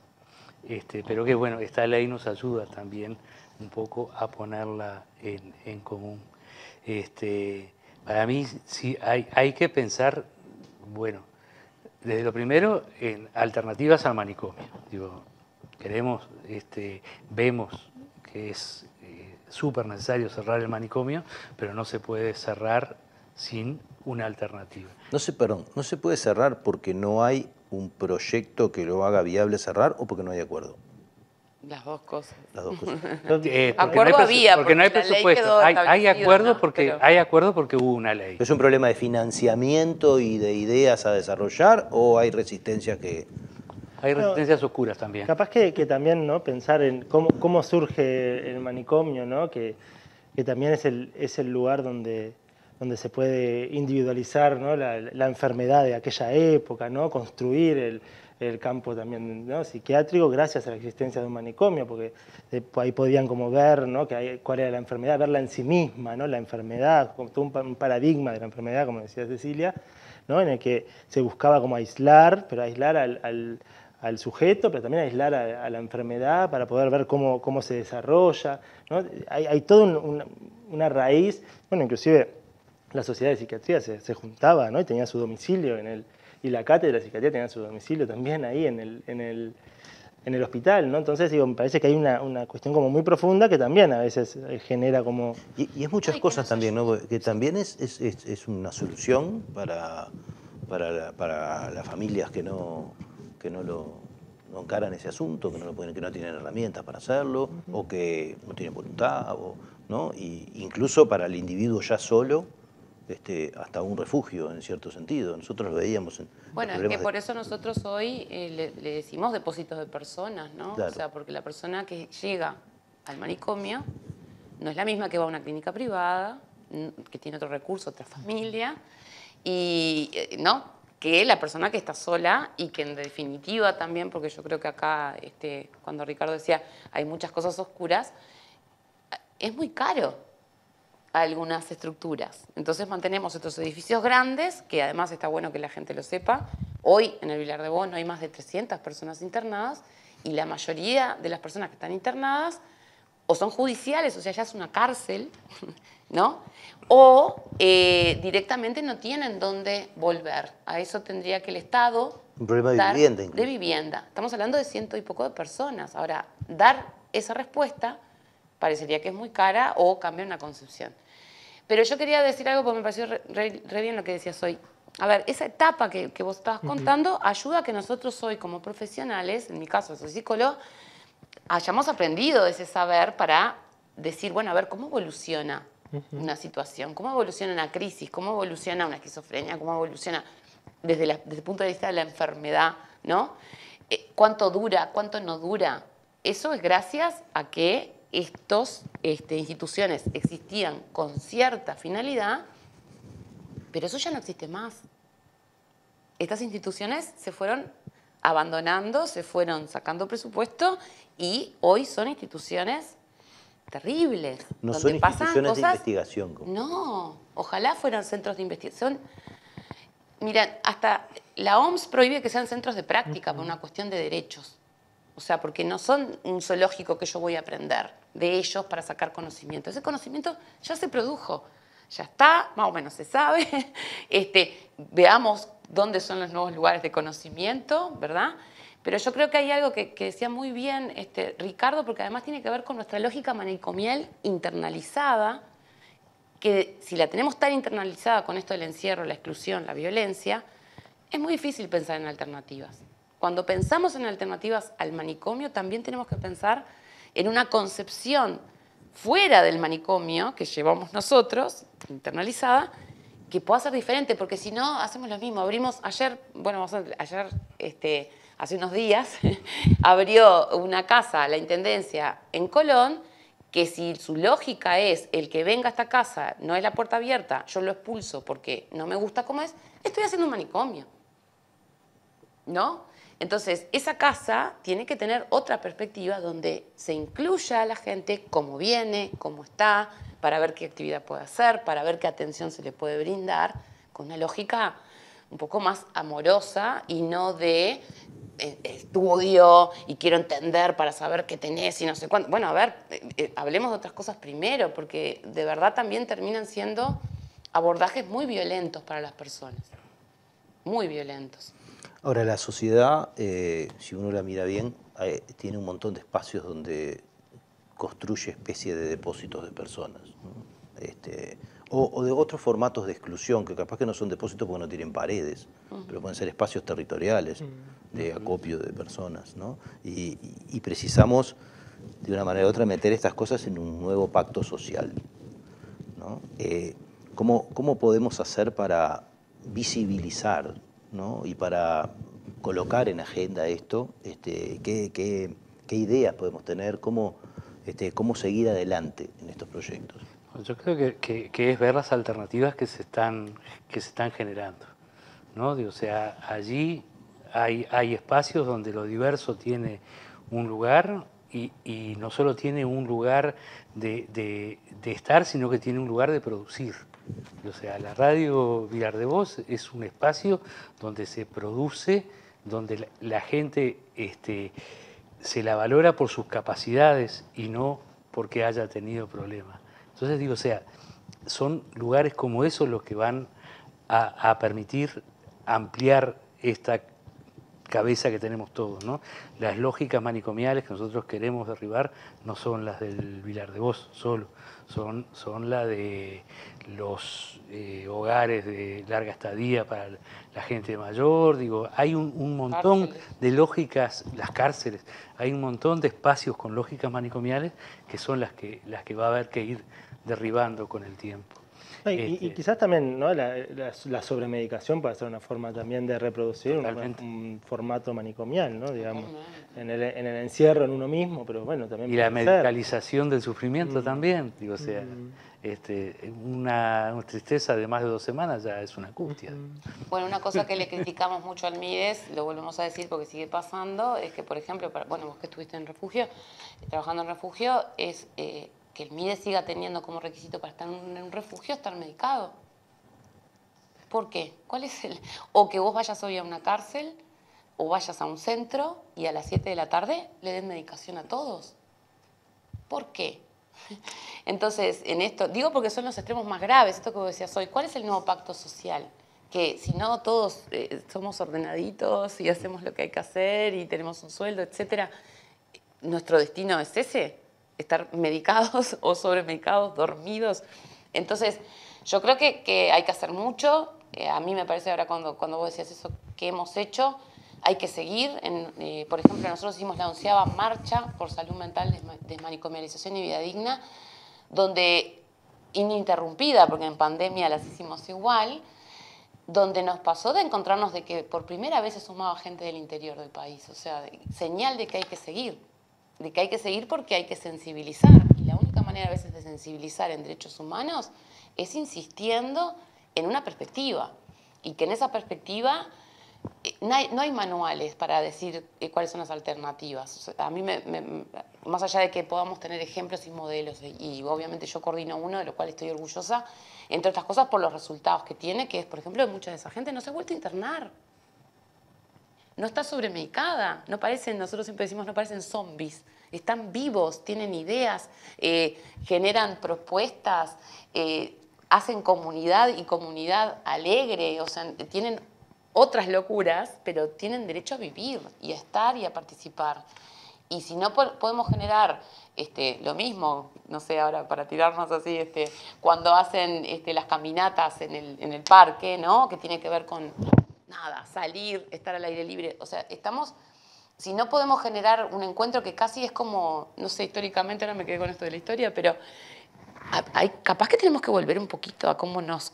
Este, pero que bueno, esta ley nos ayuda también un poco a ponerla en, común. Este, para mí sí hay, hay que pensar, bueno, desde lo primero en alternativas al manicomio. Digo, queremos, este, vemos que es eh, súper necesario cerrar el manicomio, pero no se puede cerrar sin una alternativa. No se, perdón, no se puede cerrar porque no hay un proyecto que lo haga viable cerrar o porque no hay acuerdo. Las dos cosas. Las dos cosas. Eh, porque Acuerdo no hay había, porque no hay porque la ley presupuesto. quedó Hay, hay acuerdo ¿no? porque Pero- hay acuerdo porque hubo una ley. ¿Es un problema de financiamiento y de ideas a desarrollar o hay resistencia que... Hay resistencias oscuras también. Capaz que, que también ¿no? pensar en cómo, cómo surge el manicomio, ¿no? que, que también es el, es el lugar donde, donde se puede individualizar ¿no? la, la enfermedad de aquella época, ¿no? construir el, el campo también ¿no? psiquiátrico gracias a la existencia de un manicomio, porque ahí podían como ver ¿no? que hay- cuál era la enfermedad, verla en sí misma, ¿no? la enfermedad, como todo un paradigma de la enfermedad, como decía Cecilia, ¿no? en el que se buscaba como aislar, pero aislar al, al- al sujeto, pero también aislar a, a la enfermedad para poder ver cómo, cómo se desarrolla. ¿no? Hay, hay toda un- una, una raíz, bueno, inclusive la sociedad de psiquiatría se, se juntaba ¿no? y tenía su domicilio en el, y la cátedra de psiquiatría tenía su domicilio también ahí en el, en el, en el hospital. ¿no? Entonces, digo, me parece que hay una, una cuestión como muy profunda que también a veces eh, genera como... Y, y es muchas Ay, cosas nos también, ¿no? Que también es, es, es- es una solución para, para, la- para las familias que no, que no lo no encaran ese asunto, que no, lo pueden, que no tienen herramientas para hacerlo, o que no tienen voluntad, o, ¿no? Y incluso para el individuo ya solo, este, hasta un refugio en cierto sentido. Nosotros lo veíamos en Bueno, es que por eso nosotros hoy eh, le, le decimos depósitos de personas, ¿no? Claro. O sea, porque la persona que llega al manicomio no es la misma que va a una clínica privada, que tiene otro recurso, otra familia, y eh, no, que la persona que está sola y que en definitiva también, porque yo creo que acá, este, cuando Ricardo decía, hay muchas cosas oscuras, es muy caro algunas estructuras. Entonces mantenemos estos edificios grandes, que además está bueno que la gente lo sepa. Hoy en el Vilar de Bo no hay más de 300 personas internadas y la mayoría de las personas que están internadas o son judiciales, o sea, ya es una cárcel, ¿no? O eh, directamente no tienen dónde volver. A eso tendría que el Estado... Un problema de vivienda incluso. De vivienda. Estamos hablando de ciento y poco de personas. Ahora, dar esa respuesta parecería que es muy cara o cambia una concepción. Pero yo quería decir algo porque me pareció re, re- re bien lo que decías hoy. A ver, esa etapa que, que vos estabas contando ayuda a que nosotros hoy como profesionales, en mi caso soy psicólogo, hayamos aprendido ese saber para decir, bueno, a ver, ¿cómo evoluciona una situación? ¿Cómo evoluciona una crisis? ¿Cómo evoluciona una esquizofrenia? ¿Cómo evoluciona desde, la- desde el punto de vista de la enfermedad? ¿no? Eh, ¿Cuánto dura? ¿Cuánto no dura? Eso es gracias a que estas instituciones existían con cierta finalidad, pero eso ya no existe más estas instituciones se fueron abandonando, se fueron sacando presupuesto y hoy son instituciones terribles. No donde son instituciones de investigación. No, ojalá fueran centros de investigación. Mira, hasta la OMS prohíbe que sean centros de práctica por una cuestión de derechos. O sea, porque no son un zoológico que yo voy a aprender de ellos para sacar conocimiento. Ese conocimiento ya se produjo, ya está, más o menos se sabe. Este, veamos dónde son los nuevos lugares de conocimiento, ¿verdad? Pero yo creo que hay algo que, decía muy bien este, Ricardo, porque además tiene que ver con nuestra lógica manicomial internalizada, que si la tenemos tan internalizada con esto del encierro, la exclusión, la violencia, es muy difícil pensar en alternativas. Cuando pensamos en alternativas al manicomio, también tenemos que pensar en una concepción fuera del manicomio que llevamos nosotros, internalizada, que pueda ser diferente, porque si no, hacemos lo mismo. Abrimos ayer, bueno, ayer, este, hace unos días, abrió una casa, la Intendencia, en Colón, que si su lógica es el que venga a esta casa, no es la puerta abierta, yo lo expulso porque no me gusta cómo es, estoy haciendo un manicomio. ¿No? Entonces, esa casa tiene que tener otra perspectiva donde se incluya a la gente cómo viene, cómo está, para ver qué actividad puede hacer, para ver qué atención se le puede brindar, con una lógica un poco más amorosa y no de eh, estudio y quiero entender para saber qué tenés y no sé cuánto. Bueno, a ver, eh, eh, hablemos de otras cosas primero, porque de verdad también terminan siendo abordajes muy violentos para las personas. Muy violentos. Ahora, la sociedad, si uno la mira bien, tiene un montón de espacios donde construye especie de depósitos de personas. Este, o, de otros formatos de exclusión, que capaz que no son depósitos porque no tienen paredes, pero pueden ser espacios territoriales de acopio de personas. ¿no? Y, precisamos, de una manera u otra, meter estas cosas en un nuevo pacto social. ¿no? Eh, ¿cómo, ¿Cómo podemos hacer para visibilizar ¿no? y para colocar en agenda esto? Este, ¿qué, qué, ideas podemos tener? ¿Cómo, este, ¿Cómo seguir adelante en estos proyectos? Yo creo que, es ver las alternativas que se están, que se están generando. ¿no? O sea, allí hay, hay espacios donde lo diverso tiene un lugar y, no solo tiene un lugar de, estar, sino que tiene un lugar de producir. O sea, la radio Vilar de Voz es un espacio donde se produce, donde la, gente este, se la valora por sus capacidades y no porque haya tenido problemas. Entonces digo, o sea, son lugares como esos los que van a, permitir ampliar esta cabeza que tenemos todos. ¿no? Las lógicas manicomiales que nosotros queremos derribar no son las del Vilar de Voz solo, son, son las de los eh, hogares de larga estadía para la gente mayor, digo, hay un, montón de lógicas, las cárceles, hay un montón de espacios con lógicas manicomiales que son las que, las que va a haber que ir derribando con el tiempo. Y, este, quizás también ¿no? la, sobremedicación puede ser una forma también de reproducir un, formato manicomial, ¿no? digamos, en el, en el, encierro en uno mismo, pero bueno, también... Y la medicalización del sufrimiento mm. también, digo, o sea, mm. este, una, tristeza de más de dos semanas ya es una angustia. Mm. Bueno, una cosa que le criticamos mucho al MIDES, lo volvemos a decir porque sigue pasando, es que, por ejemplo, bueno, vos que estuviste en refugio, trabajando en refugio, es... Eh, que el MIDE siga teniendo como requisito para estar en un refugio estar medicado. ¿Por qué? ¿Cuál es el...? O que vos vayas hoy a una cárcel o vayas a un centro y a las 7 de la tarde le den medicación a todos. ¿Por qué? Entonces, en esto, digo porque son los extremos más graves, esto que vos decías hoy, ¿cuál es el nuevo pacto social? Que si no todos eh, somos ordenaditos y hacemos lo que hay que hacer y tenemos un sueldo, etcétera, ¿nuestro destino es ese? Estar medicados o sobremedicados, dormidos. Entonces, yo creo que, hay que hacer mucho. Eh, a mí me parece ahora cuando, cuando vos decías eso que hemos hecho, hay que seguir. En, eh, por ejemplo, nosotros hicimos la onceava marcha por salud mental, desmanicomialización y vida digna, donde ininterrumpida, porque en pandemia las hicimos igual, donde nos pasó de encontrarnos de que por primera vez se sumaba gente del interior del país, o sea, señal de que hay que seguir de que hay que seguir porque hay que sensibilizar. Y la única manera a veces de sensibilizar en derechos humanos es insistiendo en una perspectiva. Y que en esa perspectiva eh, no hay, manuales para decir eh, cuáles son las alternativas. a mí, más allá de que podamos tener ejemplos y modelos, y obviamente yo coordino uno, de lo cual estoy orgullosa, entre otras cosas por los resultados que tiene, que es, por ejemplo, mucha de esa gente no se ha vuelto a internar no está sobremedicada, no parecen, nosotros siempre decimos, no parecen zombies, están vivos, tienen ideas, eh, generan propuestas, eh, hacen comunidad y comunidad alegre, o sea, tienen otras locuras, pero tienen derecho a vivir y a estar y a participar. Y si no podemos generar este, lo mismo, no sé, ahora para tirarnos así, este, cuando hacen este, las caminatas en el, en el parque, ¿no? que tiene que ver con nada, salir, estar al aire libre. O sea, estamos, si no podemos generar un encuentro que casi es como, no sé, históricamente, ahora me quedé con esto de la historia, pero hay, capaz que tenemos que volver un poquito a cómo nos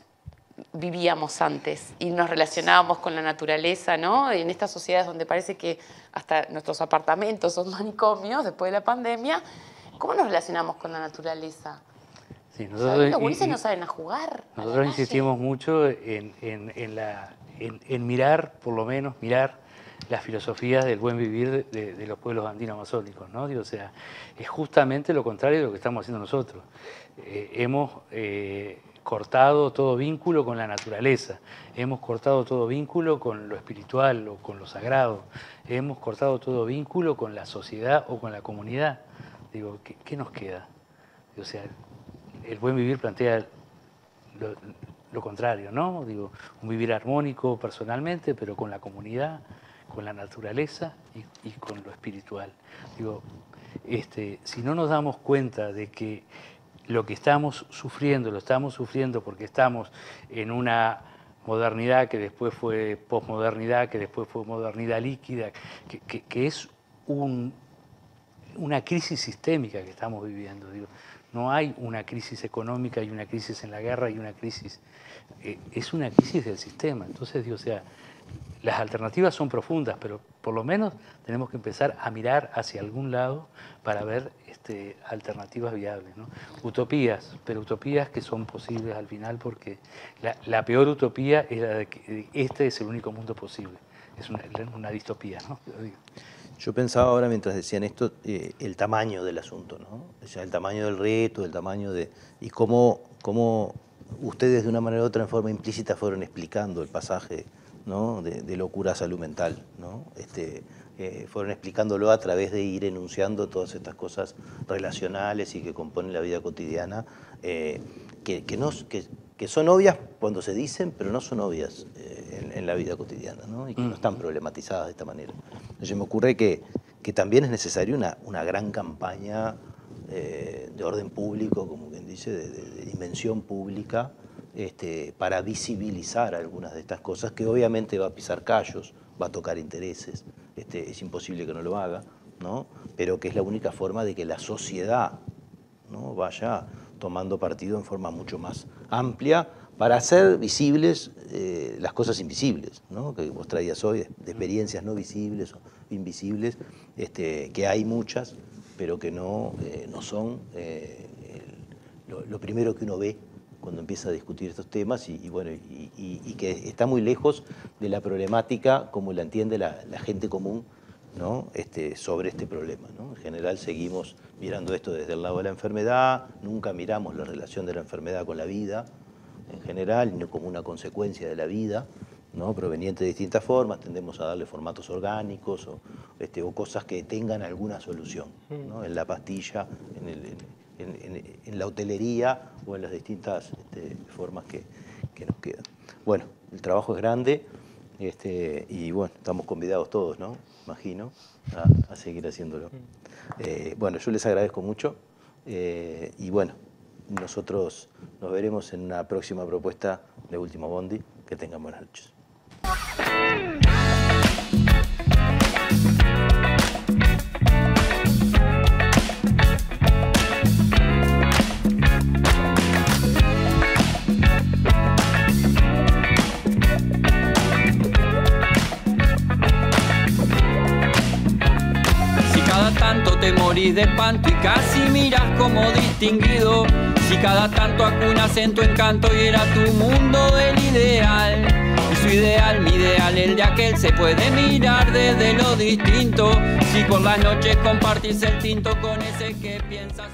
vivíamos antes y nos relacionábamos con la naturaleza, ¿no? En estas sociedades donde parece que hasta nuestros apartamentos son manicomios después de la pandemia, ¿cómo nos relacionamos con la naturaleza? Sí, nosotros, los no saben a jugar. Nosotros insistimos mucho en, en la en, mirar, por lo menos, mirar las filosofías del buen vivir de, los pueblos andino-amazónicos, ¿no? o sea, es justamente lo contrario de lo que estamos haciendo nosotros. Eh, hemos eh, cortado todo vínculo con la naturaleza, hemos cortado todo vínculo con lo espiritual o con lo sagrado, hemos cortado todo vínculo con la sociedad o con la comunidad. Digo, ¿qué, nos queda? O sea, el buen vivir plantea contrario, ¿no? Digo, un vivir armónico personalmente, pero con la comunidad, con la naturaleza y, y con lo espiritual. Digo, este, si no nos damos cuenta de que lo que estamos sufriendo, lo estamos sufriendo porque estamos en una modernidad que después fue posmodernidad, que después fue modernidad líquida, que, es una crisis sistémica que estamos viviendo. no hay una crisis económica y una crisis en la guerra y una crisis, eh, es una crisis del sistema. Entonces, digo, o sea, las alternativas son profundas, pero por lo menos tenemos que empezar a mirar hacia algún lado para ver este, alternativas viables. Utopías, pero utopías que son posibles al final porque la, peor utopía es la de que este es el único mundo posible. Es una, distopía. ¿no? Yo pensaba ahora mientras decían esto, eh, el tamaño del asunto, ¿no? o sea, el tamaño del reto, el tamaño de... y cómo, cómo ustedes de una manera u otra en forma implícita fueron explicando el pasaje de, locura salud mental. ¿no? Este, eh, fueron explicándolo a través de ir enunciando todas estas cosas relacionales y que componen la vida cotidiana, eh, que, que, son obvias cuando se dicen, pero no son obvias eh, en, la vida cotidiana, ¿no? y que no están problematizadas de esta manera. Entonces me ocurre que, también es necesaria una, una gran campaña de orden público, como quien dice, de dimensión pública, este, para visibilizar algunas de estas cosas, que obviamente va a pisar callos, va a tocar intereses, este, es imposible que no lo haga, ¿no? pero que es la única forma de que la sociedad ¿no? vaya tomando partido en forma mucho más amplia para hacer visibles eh, las cosas invisibles, ¿no? que vos traías hoy, de experiencias no visibles o invisibles, este, que hay muchas, pero que no, eh, no son eh, lo primero que uno ve cuando empieza a discutir estos temas y, bueno, y, que está muy lejos de la problemática como la entiende la, gente común ¿no? este, sobre este problema. ¿no? En general seguimos mirando esto desde el lado de la enfermedad, nunca miramos la relación de la enfermedad con la vida en general, como una consecuencia de la vida, ¿no? proveniente de distintas formas, tendemos a darle formatos orgánicos o, este, o cosas que tengan alguna solución, ¿no? en la pastilla, en el, en, la hotelería o en las distintas este, formas que, nos quedan. Bueno, el trabajo es grande este, y bueno, estamos convidados todos, ¿no? Imagino, a, seguir haciéndolo. Eh, bueno, yo les agradezco mucho eh, y bueno, nosotros nos veremos en una próxima propuesta de Último Bondi. Que tengan buenas noches. morís de espanto y casi miras como distinguido. Si cada tanto acunas en tu encanto y era tu mundo el ideal. Y su ideal, mi ideal, el de aquel se puede mirar desde lo distinto. Si por las noches compartís el tinto con ese que piensas